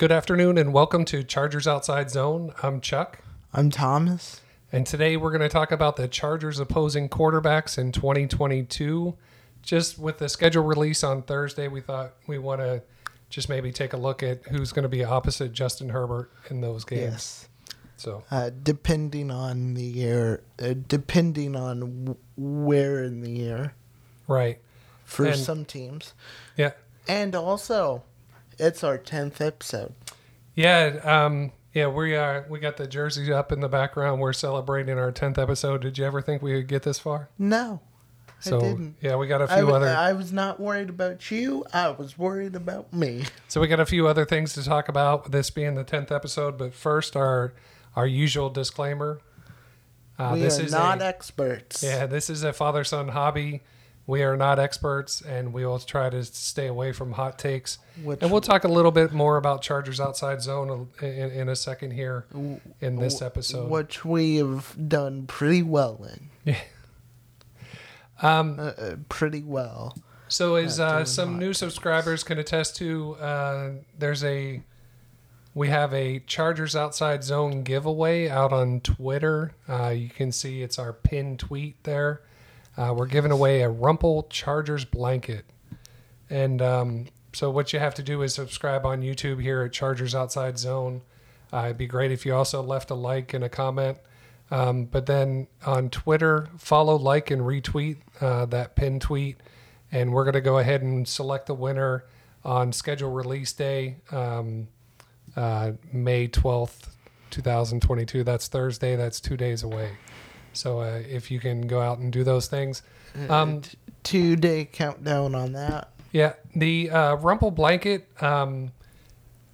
Good afternoon and welcome to Chargers Outside Zone. I'm Chuck, I'm Thomas. and today we're going to talk about the Chargers opposing quarterbacks in 2022. Just with the schedule release on Thursday, we thought we want to just maybe take a look at who's going to be opposite Justin Herbert in those games. Yes. So, Uh, depending on the year, uh, depending on w- where in the year right. for And- some teams, Yeah. and also it's our tenth episode. Yeah, um, yeah, we are. We got the jerseys up in the background. We're celebrating our tenth episode. Did you ever think we would get this far? No, So I didn't. yeah, we got a I, few w- other. I was not worried about you. I was worried about me. So we got a few other things to talk about. This being the tenth episode, but first our our usual disclaimer. Uh, we this are is not a, experts. yeah, this is a father son hobby. We are not experts, and we will try to stay away from hot takes. Which, And we'll talk a little bit more about Chargers outside zone in, in a second here in this episode. which we have done pretty well in. Yeah. Um, Uh, uh, pretty well. So, as uh, some new subscribers can attest to, uh, there's a we have a Chargers Outside Zone giveaway out on Twitter. Uh, you can see it's our pinned tweet there. Uh, we're giving away a Rumpl Chargers blanket, and um, so what you have to do is subscribe on YouTube here at Chargers Outside Zone. Uh, it'd be great if you also left a like and a comment. Um, but then on Twitter, follow, like, and retweet uh, that pinned tweet and we're going to go ahead and select the winner on schedule release day, um, uh, May 12th, 2022. That's Thursday. That's two days away. So uh, if you can go out and do those things. Um, T- two day countdown on that. yeah, the uh, Rumpl blanket. Um,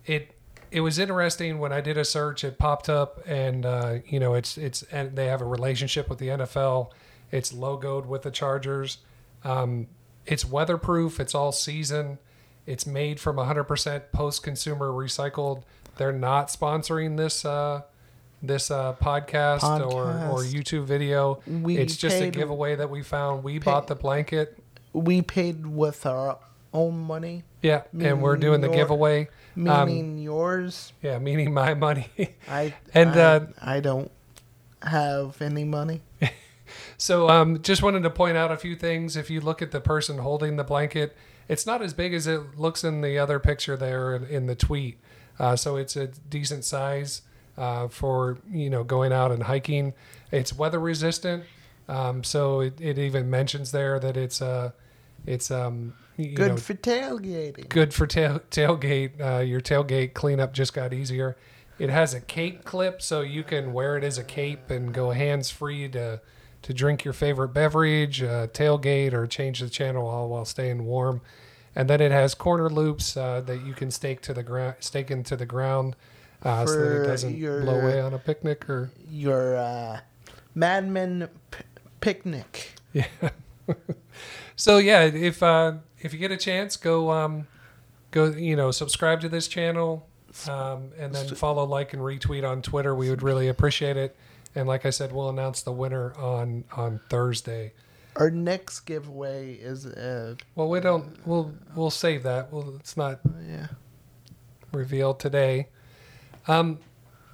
it it was interesting when I did a search. It popped up, and uh, you know, it's it's and they have a relationship with the NFL. It's logoed with the Chargers. Um, it's weatherproof. It's all season. It's made from 100% post-consumer recycled. They're not sponsoring this uh, this uh, podcast, or or YouTube video. We it's just a giveaway that we found. We bought the blanket. We paid with our own money, Yeah, and we're doing the Your- giveaway. Um, meaning yours. Yeah, meaning my money. I and, I, uh, I don't have any money. so, um, just wanted to point out a few things. If you look at the person holding the blanket, it's not as big as it looks in the other picture there in, in the tweet. Uh, so it's a decent size uh, for you know going out and hiking. It's weather resistant. Um, so it, it even mentions there that it's uh, it's um, you Good know, for tailgating. good for tail, tailgate. Uh, your tailgate cleanup just got easier. It has a cape clip, so you can wear it as a cape and go hands free to to drink your favorite beverage, uh, tailgate, or change the channel all while staying warm. And then it has corner loops uh, that you can stake to the ground, stake into the ground, uh, so that For it doesn't your- blow away on a picnic or Your uh, Madman p- picnic. Yeah. so yeah, if uh, if you get a chance, go um, go you know subscribe to this channel, um, and then follow, like, and retweet on Twitter. We would really appreciate it. And like I said, we'll announce the winner on on Thursday. Our next giveaway is uh, Well, we don't. We'll we'll save that. Well, it's not yeah. revealed today. Um,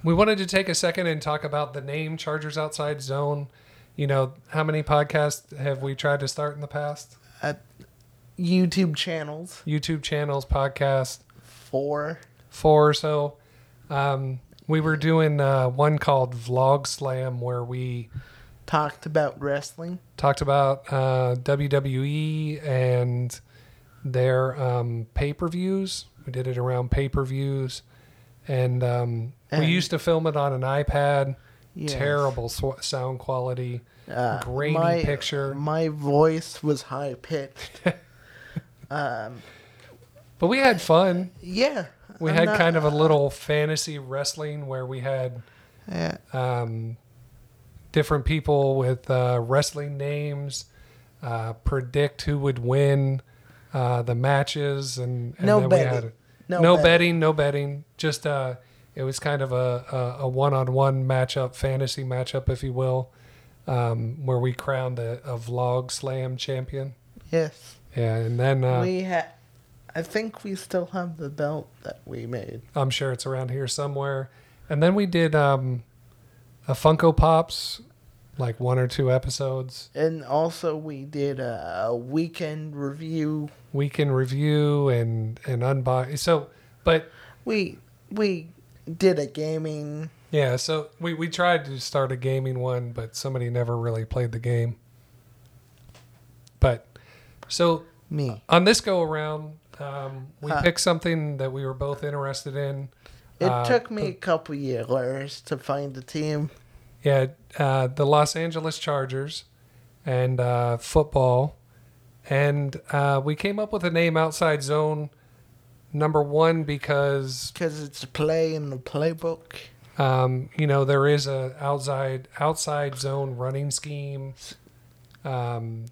we wanted to take a second and talk about the name Chargers Outside Zone. You know, how many podcasts have we tried to start in the past? YouTube channels YouTube channels, podcast. Four. four or so. Um, we were doing uh, one called Vlog Slam where we talked about wrestling. talked about uh, WWE and their um, pay per views. We did it around pay per views. And um, we used to film it on an iPad. Yes. Terrible sw- sound quality. Uh, grainy my, picture. My voice was high pitched. um, But we had fun. yeah. We I'm had not- kind of a little fantasy wrestling where we had Yeah. um, different people with uh, wrestling names, uh, predict who would win uh, the matches, and, and No then betting. we had No, no, bet- betting, no betting. Just uh, it was kind of a, a, a one-on-one matchup, fantasy matchup, if you will, um, where we crowned a, a vlog slam champion. Yes. Yeah, and then uh, we had. I think we still have the belt that we made. I'm sure it's around here somewhere. And then we did um, a Funko Pops, like one or two episodes, And also we did a, a weekend review. weekend review, and and unbox. So, but We we did a gaming yeah, so we we tried to start a gaming one, but somebody never really played the game. But so me. on this go around, um, we picked something that we were both interested in. It Uh, took me a couple years to find the team. Yeah, uh, the Los Angeles Chargers and uh, football. And uh, we came up with a name outside zone number one because, Because it's a play in the playbook. um, you know, there is a outside outside zone running scheme, um,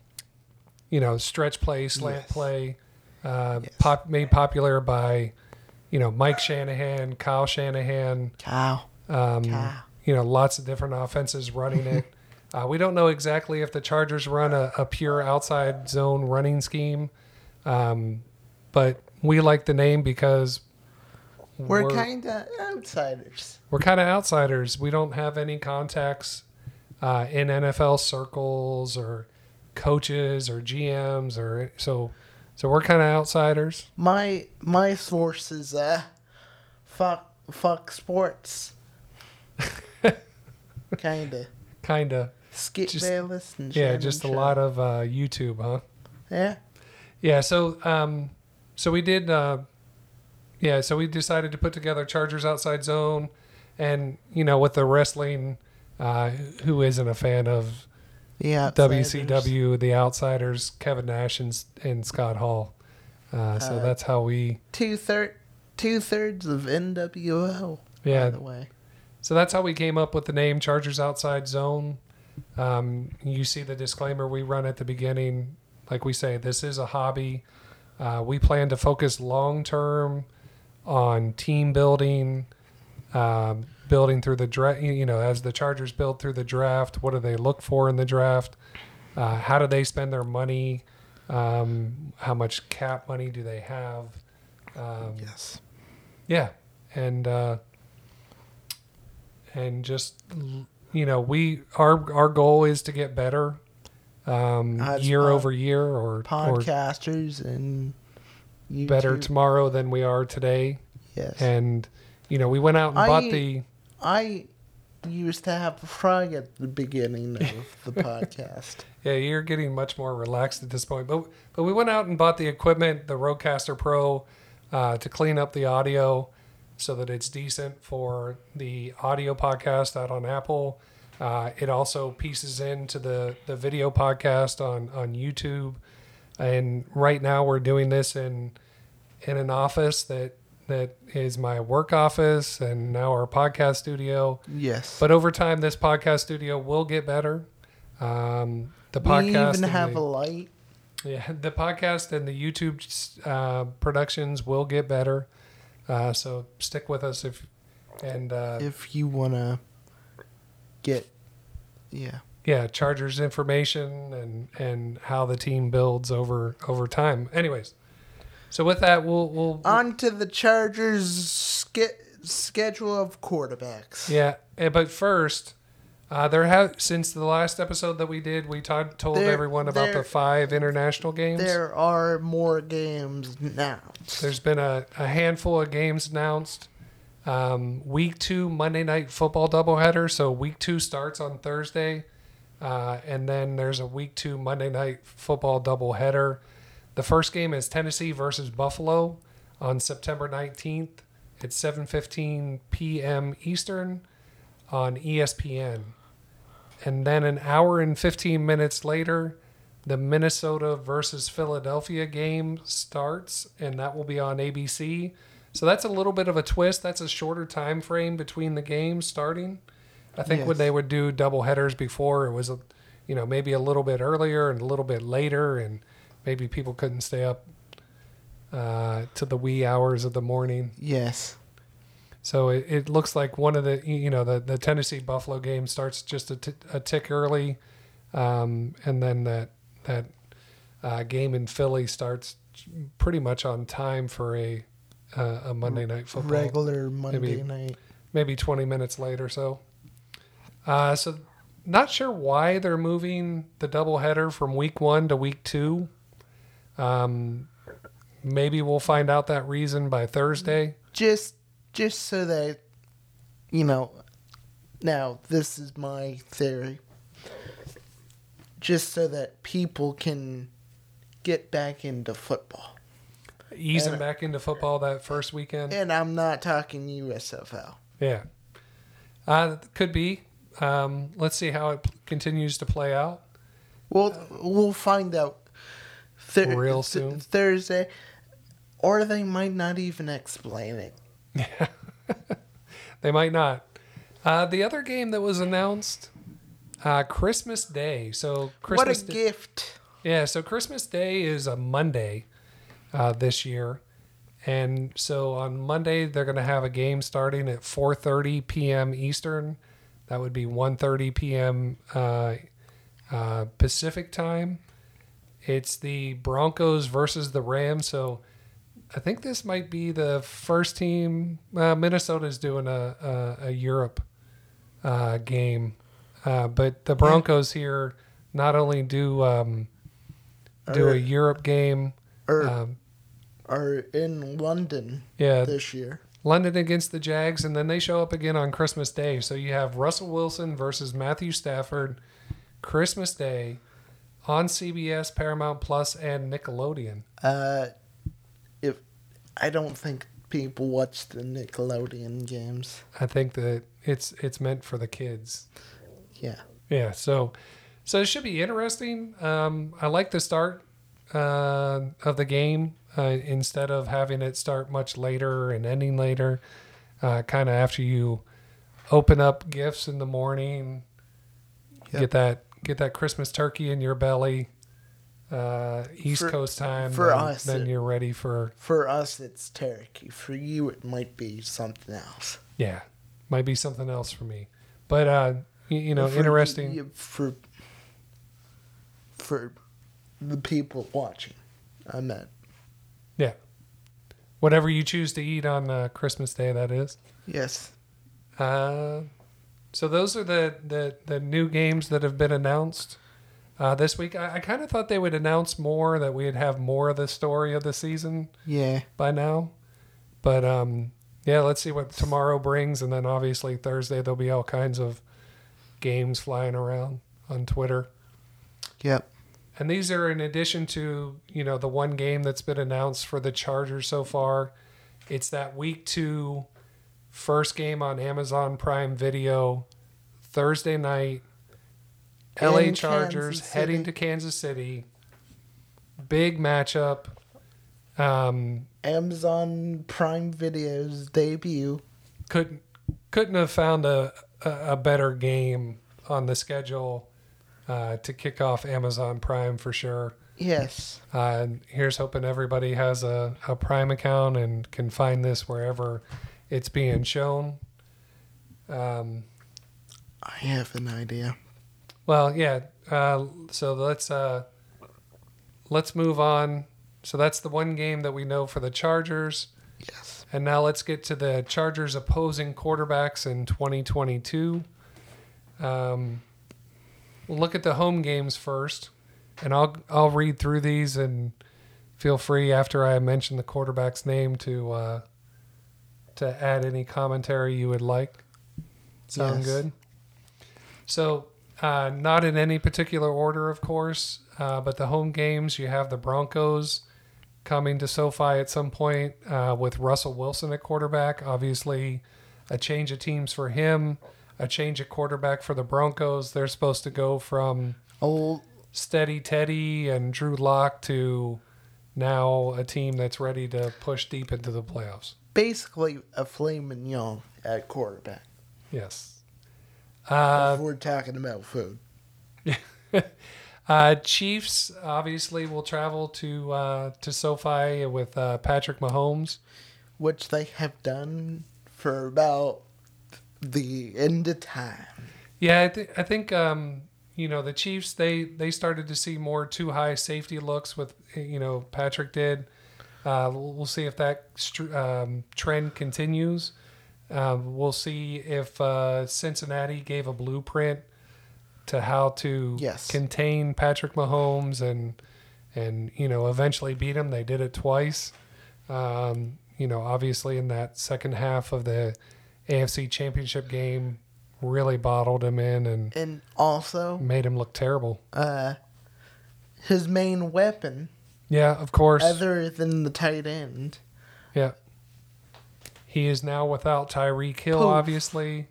you know, stretch play, slant Yes. play, uh, Yes. pop, made popular by, you know, Mike Shanahan, Kyle Shanahan, Cow. um, Cow. You know, lots of different offenses running it. uh, we don't know exactly if the Chargers run a, a pure outside zone running scheme, um, but we like the name because We're, we're, kind of outsiders. we're kind of outsiders. We don't have any contacts uh, in NFL circles or coaches or GMs or so. So we're kind of outsiders. My my source is uh, fuck fuck sports. kind of Kind of, Skip Just- Bayless and yeah, just a lot of uh, YouTube, huh? Yeah. Yeah, so um, so we did. Uh, yeah, so we decided to put together Chargers Outside Zone, and you know, with the wrestling, uh, who isn't a fan of The outsiders. WCW, The Outsiders, Kevin Nash and, and Scott Hall. Uh, so Uh, that's how we. Two third two thirds of NWO. Yeah, By the way. So that's how we came up with the name Chargers Outside Zone. Um, you see the disclaimer we run at the beginning. Like we say, this is a hobby. Uh, we plan to focus long term on team building, um, building through the draft. You know, as the Chargers build through the draft, what do they look for in the draft? Uh, how do they spend their money? Um, how much cap money do they have? Um, Yes. yeah, and uh, and just you know, we our our goal is to get better um, As year pod- over year, or or Podcasters and YouTube. better tomorrow than we are today. Yes. And you know, we went out and I- bought the I used to have a frog at the beginning of the podcast. Yeah, you're getting much more relaxed at this point. But but we went out and bought the equipment, the Rodecaster Pro, uh, to clean up the audio so that it's decent for the audio podcast out on Apple. Uh, it also pieces into the the video podcast on on YouTube. And right now we're doing this in in an office that that is my work office and now our podcast studio. Yes. But over time, this podcast studio will get better. Um, the we podcast, even and have the, a light. yeah, the podcast and the YouTube uh, productions will get better. Uh, so stick with us if and uh, if you want to get yeah yeah, Chargers information and and how the team builds over over time. Anyways, so with that, we'll we'll on to the chargers ske- schedule of quarterbacks yeah. eh, But first. Uh, there have since the last episode that we did, we ta- told There- everyone about there- the five international games. there are more games now There's been a, a handful of games announced. Um, week two Monday night football doubleheader. So week two starts on Thursday, uh, and then there's a week two Monday night football doubleheader. The first game is Tennessee versus Buffalo on September 19th at 7:15 p.m. Eastern on ESPN. And then an hour and 15 minutes later, the Minnesota versus Philadelphia game starts, and that will be on ABC. So that's a little bit of a twist. That's a shorter time frame between the games starting. I think when they would do double headers before, it was, a, you know, maybe a little bit earlier and a little bit later, and maybe people couldn't stay up uh, to the wee hours of the morning. yes So it, it looks like one of the you know the, the Tennessee Buffalo game starts just a, t- a tick early, um, and then that that uh, game in Philly starts pretty much on time for a uh, a Monday night football. Regular Monday Maybe- night. maybe 20 minutes late or so. Uh, so, not sure why they're moving the doubleheader from week one to week two. Um, maybe we'll find out that reason by Thursday. Just just so that you know now this is my theory. Just so that people can get back into football. Easing And- back into football that first weekend. And I'm not talking USFL. Yeah. Uh, could be. Um, let's see how it p- continues to play out. We'll we'll find out Real th- soon. Thursday, or they might not even explain it. Yeah, they might not. Uh, the other game that was announced, uh, Christmas Day. So Christmas what a Day- gift! Yeah, so Christmas Day is a Monday uh, this year, and so on Monday they're going to have a game starting at 4:30 p.m. Eastern. That would be 1:30 p.m. Uh, uh, Pacific time. It's the Broncos versus the Rams. So I think this might be the first team. Uh, Minnesota's doing a a, a Europe uh, game, uh, but the Broncos here not only do um, do Or- a Europe game. Or Um, are in London yeah, this year. London against the Jags, and then they show up again on Christmas Day. So you have Russell Wilson versus Matthew Stafford, Christmas Day, on CBS, Paramount Plus, and Nickelodeon. Uh, I don't think people watch the Nickelodeon games. I think that it's it's meant for the kids. Yeah. Yeah, so so it should be interesting. Um, I like the start uh, of the game uh, instead of having it start much later and ending later. Uh, kind of after you open up gifts in the morning, Yep. get that get that Christmas turkey in your belly. Uh, East For- Coast time. for then, us, then it- you're ready for For us, it's turkey. For you, it might be something else. yeah, might be something else for me. But uh, you, you know, For interesting. you- for for the people watching. I meant. Yeah. Whatever you choose to eat on uh, Christmas Day, that is. Yes. Uh, so those are the, the, the new games that have been announced uh, this week. I, I kind of thought they would announce more, that we'd have more of the story of the season Yeah. by now. But um, yeah, let's see what tomorrow brings. And then obviously Thursday, there'll be all kinds of games flying around on Twitter. Yep. And these are in addition to, you know, the one game that's been announced for the Chargers so far. It's that week two first game on Amazon Prime Video Thursday night. LA Chargers heading to Kansas City. Big matchup. Um, Amazon Prime Video's debut. couldn't couldn't have found a, a, a better game on the schedule uh, to kick off Amazon Prime for sure. Yes. Uh, and here's hoping everybody has a, a Prime account and can find this wherever it's being shown. Um, I have an idea. Well, yeah. Uh, so let's uh, let's move on. So that's the one game that we know for the Chargers, Yes. and now let's get to the Chargers opposing quarterbacks in 2022. Um, we'll look at the home games first, and I'll I'll read through these and feel free after I mention the quarterback's name to uh, to add any commentary you would like. Sound Yes. good? So, uh, not in any particular order, of course, uh, but the home games you have the Broncos coming to SoFi at some point uh, with Russell Wilson at quarterback. Obviously, a change of teams for him, a change of quarterback for the Broncos. They're supposed to go from Oh, steady Teddy and Drew Lock to now a team that's ready to push deep into the playoffs. basically a flaming young at quarterback. Yes. Uh, we're talking about food. uh, Chiefs obviously will travel to uh, to SoFi with uh, Patrick Mahomes. which they have done for about the end of time. Yeah, I, th- I think um, you know the Chiefs they they started to see more too high safety looks with you know Patrick did. Uh, we'll see if that str- um, trend continues. Um, we'll see if uh, Cincinnati gave a blueprint to how to Yes. contain Patrick Mahomes and and you know eventually beat him. They did it twice. Um, you know, obviously in that second half of the AFC Championship game, really bottled him in and And also, made him look terrible. uh, his main weapon, Yeah, of course. other than the tight end, Yeah. He is now without Tyreek Hill, Poof. obviously.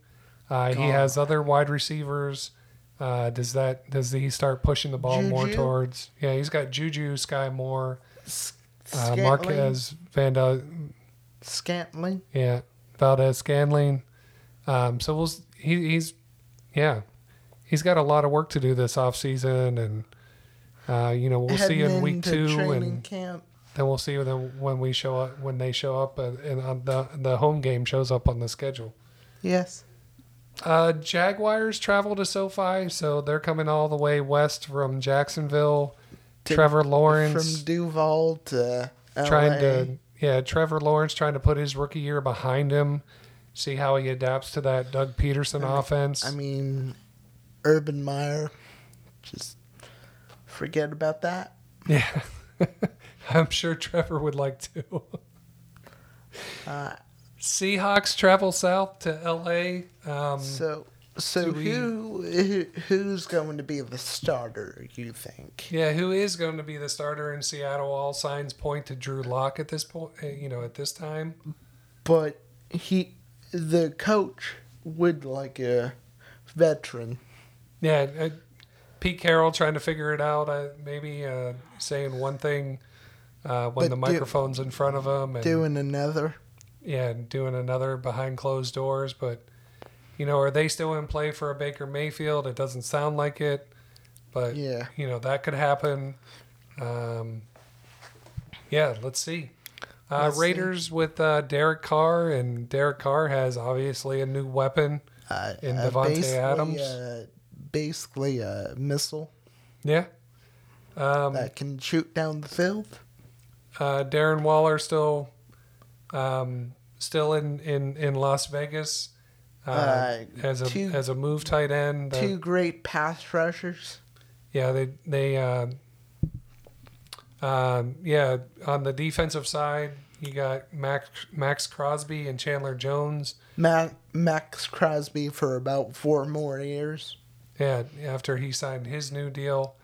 Uh, he has other wide receivers. Uh, does that does he start pushing the ball more towards? Yeah, he's got Juju, Skyy Moore, S- uh, Scantling, Marquez, Vanda, Scantling. yeah, Valdes, Scantling. Um, so we'll he, he's yeah, he's got a lot of work to do this off season, and uh, you know we'll see in week two, training and camp. Then we'll see them when we show up when they show up, and the the home game shows up on the schedule. Yes. Uh, Jaguars travel to SoFi, so they're coming all the way west from Jacksonville. To- Trevor Lawrence From Duval to LA. trying to yeah, Trevor Lawrence trying to put his rookie year behind him, see how he adapts to that Doug Pederson offense. I mean, Urban Meyer. Just forget about that. yeah, I'm sure Trevor would like to. Uh, Seahawks travel south to L.A. Um, so, so we- who, who who's going to be the starter? You think? Yeah, who is going to be the starter in Seattle? All signs point to Drew Lock at this point. uh, You know, at this time. But he, the coach, would like a veteran. Yeah, uh, Pete Carroll trying to figure it out. Uh, maybe uh, saying one thing uh, when But the do- microphone's in front of them. and Doing another. yeah, doing another behind closed doors. But you know, are they still in play for a Baker Mayfield? It doesn't sound like it, but Yeah. you know that could happen. Um, yeah, let's see. Uh, Let's see. Raiders with uh, Derek Carr, and Derek Carr has obviously a new weapon. Uh, In uh, Davante basically, Adams? Uh, basically, a missile Yeah. Um, that can shoot down the field. Uh, Darren Waller still, um, still in, in, in Las Vegas uh, Uh, as a two- as a move tight end. Two great pass rushers. yeah, they they uh, um, yeah on the defensive side you got Maxx Maxx Crosby and Chandler Jones. Ma- Maxx Crosby for about four more years. Yeah, after he signed his new deal,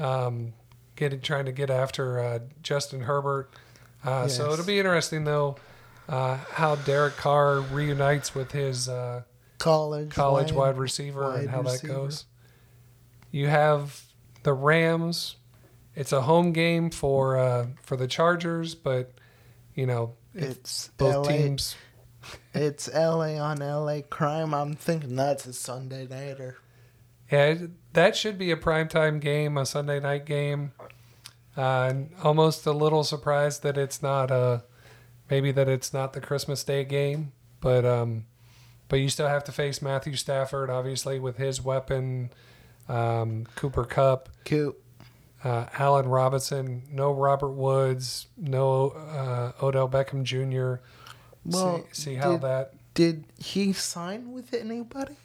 um, getting trying to get after uh, Justin Herbert. Uh, So it'll be interesting though uh, how Derek Carr reunites with his uh, College college wide- wide receiver and wide how that goes. You have the Rams. It's a home game for uh, for the Chargers, but you know It's both LA. teams. It's LA on LA crime. I'm thinking that's a Sunday nighter. Yeah, it- that should be a primetime game, a Sunday night game. Uh, almost a little surprised that it's not a, maybe that it's not the Christmas Day game, but um, but you still have to face Matthew Stafford, obviously with his weapon, um, Cooper Kupp, Cool. uh, Allen Robinson, no Robert Woods, no uh, Odell Beckham Jr. Well, see, see how did, that did he sign with anybody?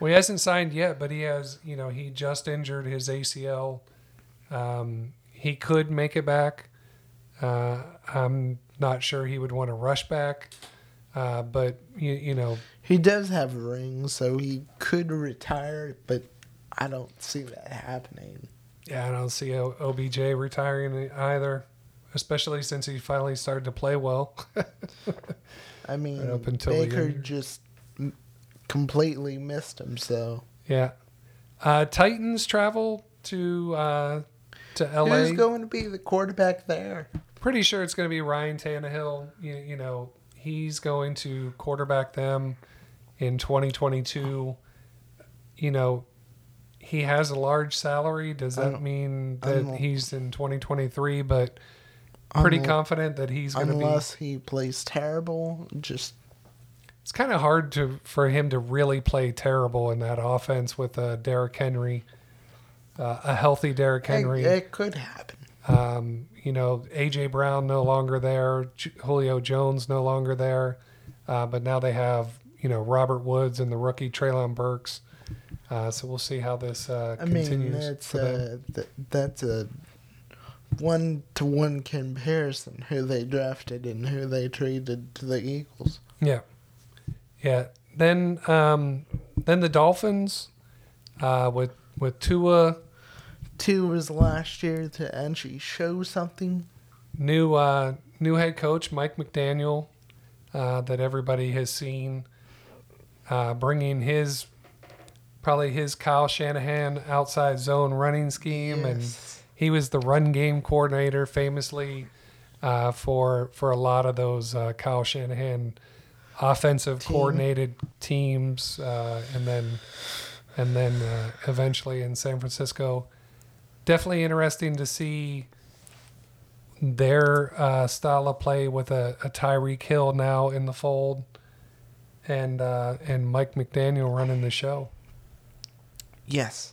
Well, he hasn't signed yet, but he has. You know, he just injured his ACL. Um, he could make it back. Uh, I'm not sure he would want to rush back, uh, but you, you know, He does have a ring, so he could retire, but I don't see that happening. yeah, I don't see O- OBJ retiring either, especially since he finally started to play well. I mean, up until the Baker just completely missed him. So yeah, uh, Titans travel to uh, to LA. who's going to be the quarterback there? pretty sure it's going to be Ryan Tannehill. You, you know, he's going to quarterback them in 2022. You know, he has a large salary. Does that mean that unless- he's in 2023? But pretty Unle- confident that he's going to be. Unless he plays terrible, just It's kind of hard to for him to really play terrible in that offense with uh, Derrick Henry. uh, a healthy Derrick Henry. It, it could happen. Um, you know, AJ Brown no longer there, J- Julio Jones no longer there, uh, but now they have you know Robert Woods and the rookie Treylon Burks. Uh, so we'll see how this uh, I mean, that's a th- that's a one to one comparison who they drafted and who they traded to the Eagles. Yeah, yeah. Then um, then the Dolphins uh, with with Tua, Two was last year to actually show something. new uh, new head coach Mike McDaniel uh, that everybody has seen, uh, bringing his probably his Kyle Shanahan outside zone running scheme, and he was the run game coordinator famously uh, for for a lot of those uh, Kyle Shanahan offensive Team. coordinated teams, uh, and then and then uh, eventually in San Francisco. Definitely interesting to see their uh, style of play with a, a Tyreek Hill now in the fold, and uh, and Mike McDaniel running the show. Yes.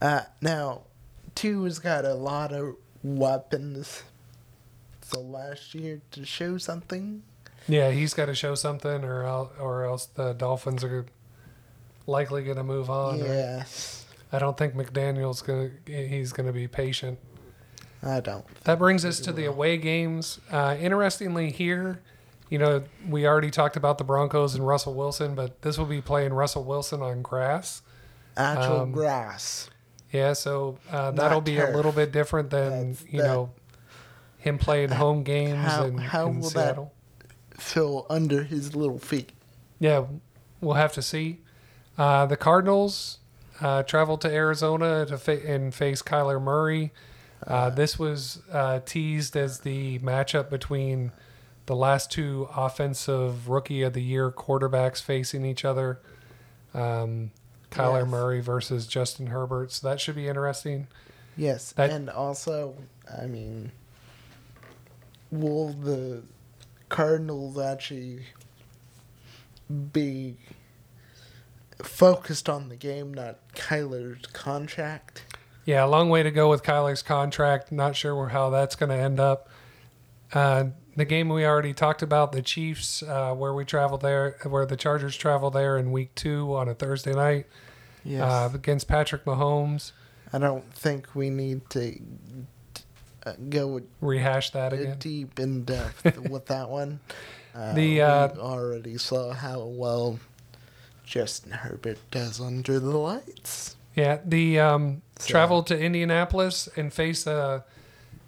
Uh, now, Tua has got a lot of weapons. So last year to show something. Yeah, he's got to show something, or else, or else the Dolphins are likely going to move on. yes. I don't think McDaniel's gonna. He's going to be patient. I don't. That brings us to the away games. Uh, interestingly, here, you know, we already talked about the Broncos and Russell Wilson, but this will be playing Russell Wilson on grass. Actual Um, grass. Yeah, so uh, that'll be a little bit different than That's- you that- know him playing home games how- in, how will that- Seattle. Feel under his little feet. Yeah, we'll have to see. Uh, the Cardinals uh, traveled to Arizona to fa- and face Kyler Murray. Uh, this was uh, teased as the matchup between the last two offensive rookie of the year quarterbacks facing each other. Um, Kyler Yes. Murray versus Justin Herbert. So that should be interesting. Yes, That- and also, I mean, will the Cardinals actually be focused on the game, not Kyler's contract? Yeah, a long way to go with Kyler's contract. Not sure how that's going to end up. Uh, the game we already talked about, the Chiefs, uh, where we traveled there, where the Chargers travel there in week two on a Thursday night Yes. uh, against Patrick Mahomes. I don't think we need to uh, go Rehash that again. deep in depth with that one. Uh, The, uh, we already saw how well Justin Herbert does under the lights. Yeah, the um, So- travel to Indianapolis and face a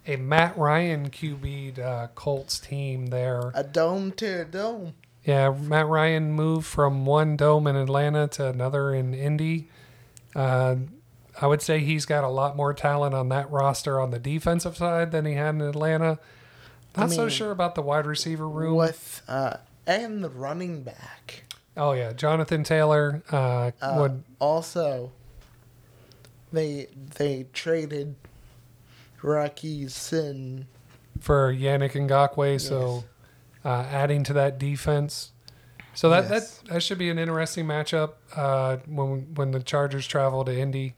a Matt Ryan QB'd uh, Colts team there. A dome to a dome. Yeah, Matt Ryan moved from one dome in Atlanta to another in Indy. I would say he's got a lot more talent on that roster on the defensive side than he had in Atlanta. I Not so sure about the wide receiver room. with uh, and the running back. Oh yeah, Jonathan Taylor uh, Uh, would also, they they traded Rock Ya-Sin. for Yannick Ngakoue, so uh, adding to that defense. So that, Yes. that that should be an interesting matchup uh, when when the Chargers travel to Indy.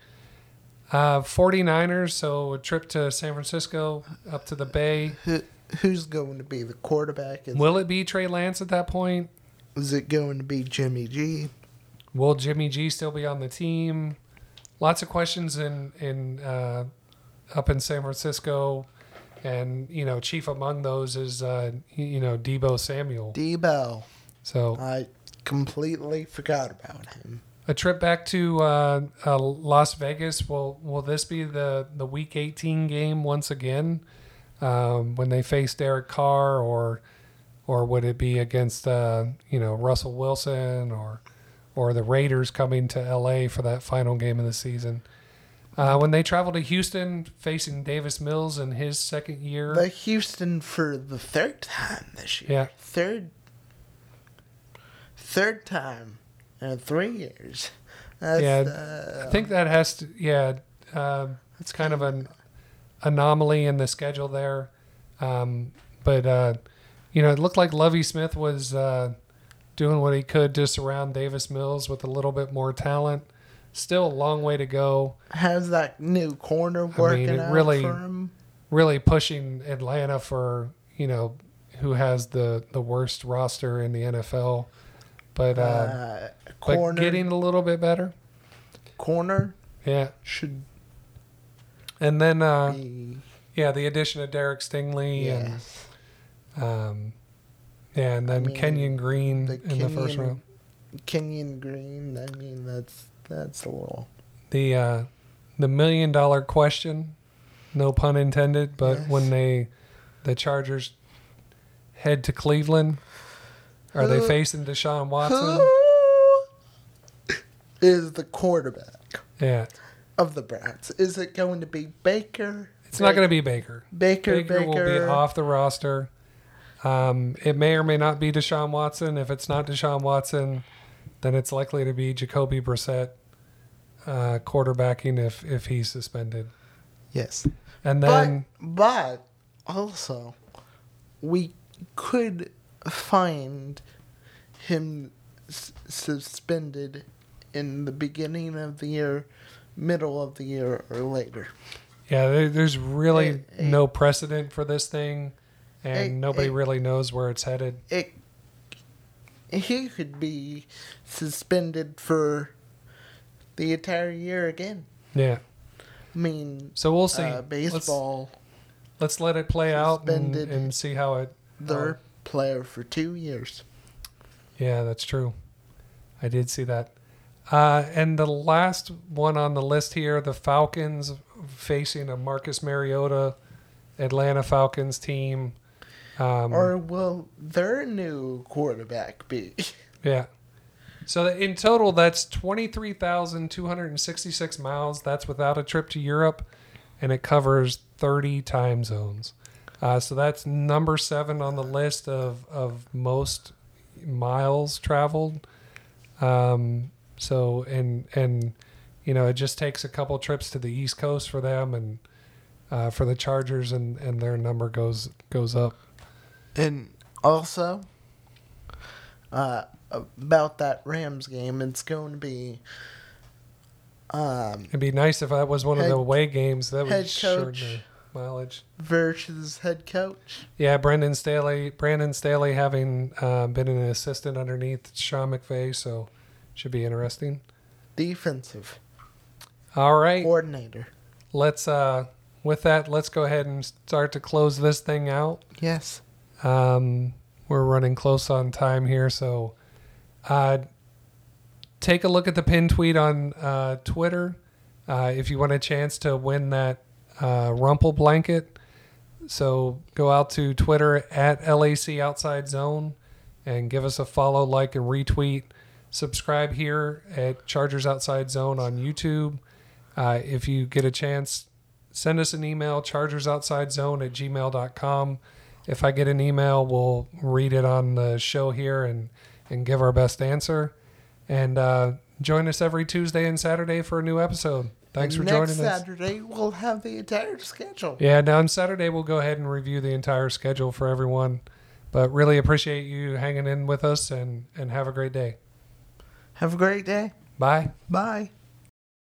Uh, 49ers, so a trip to San Francisco, up to the Bay. Who, who's going to be the quarterback? Is, Will it be Trey Lance at that point? is it going to be Jimmy G? Will Jimmy G still be on the team? Lots of questions in in uh, up in San Francisco, and you know, chief among those is uh, you know Deebo Samuel. Deebo. So I completely forgot about him. A trip back to uh, uh, Las Vegas. Will will this be the the Week 18 game once again um, when they face Derek Carr, or or would it be against uh, you know Russell Wilson or or the Raiders coming to L.A. for that final game of the season? Uh, when they travel to Houston, facing Davis Mills in his second year. The Houston for the third time this year. Yeah. Third. Third time in three years. That's, Yeah, uh, I think that has to, yeah, uh, it's kind of an anomaly in the schedule there. Um, but, uh, you know, it looked like Lovie Smith was uh, doing what he could to surround Davis Mills with a little bit more talent. still a long way to go. How's that new corner working it out really- for him? Really pushing Atlanta for you know who has the the worst roster in the NFL, but uh, Uh, but getting a little bit better. corner Yeah, should and then uh, be yeah, the addition of Derek Stingley yes. and um, yeah, and then mean, Kenyon Green the in the first Kenyon- round. Kenyon Green. I mean, that's that's a little. the uh, the million dollar question, no pun intended. But Yes. when they the Chargers head to Cleveland, are they facing Deshaun Watson? Who is the quarterback Yeah, of the Browns? Is it going to be Baker? it's not going to be Baker. Baker. Baker, Baker, will be off the roster. Um, it may or may not be Deshaun Watson. If it's not Deshaun Watson, then it's likely to be Jacoby Brissett uh, quarterbacking if if he's suspended. Yes, And then but but also we could find him s- suspended in the beginning of the year, middle of the year, or later. Yeah, there, there's really Hey, hey. no precedent for this thing, and Hey, nobody really knows where it's headed. It he could be suspended for the entire year again. Yeah, I mean, so we'll see. uh, Let's, baseball, let's let it play out and, and see how it. their. Player for two years. Yeah, that's true. I did see that. Uh, and the last one on the list here, the Falcons facing a Marcus Mariota Atlanta Falcons team. Um, Or will their new quarterback be? Yeah. So in total, that's 23,266 miles. That's without a trip to Europe, and it covers 30 time zones. Uh, so that's number seven on the list of, of most miles traveled. Um, so and and you know it just takes a couple trips to the East Coast for them, and uh, for the Chargers, and, and their number goes goes up. And also, uh, about that Rams game, it's going to be um, It'd be nice if that was one of the away games. That would head coach. Mileage. versus head coach. Yeah, Brandon Staley. Brandon Staley having uh, been an assistant underneath Sean McVay, so should be interesting. defensive All right, coordinator. let's. Uh, with that, let's go ahead and start to close this thing out. Yes. Um, we're running close on time here, so uh, take a look at the pin tweet on uh, Twitter uh, if you want a chance to win that uh, Rumpl blanket. So go out to Twitter at LAC Outside Zone and give us a follow, like, and retweet. Subscribe here at Chargers Outside Zone on YouTube. Uh, if you get a chance, send us an email, chargersoutsidezone at gmail.com. If I get an email, we'll read it on the show here and, and give our best answer. And uh, join us every Tuesday and Saturday for a new episode. Thanks for joining us. Next Saturday, we'll have the entire schedule. Yeah, now on Saturday we'll go ahead and review the entire schedule for everyone. But really appreciate you hanging in with us and, and have a great day. Have a great day. Bye. Bye.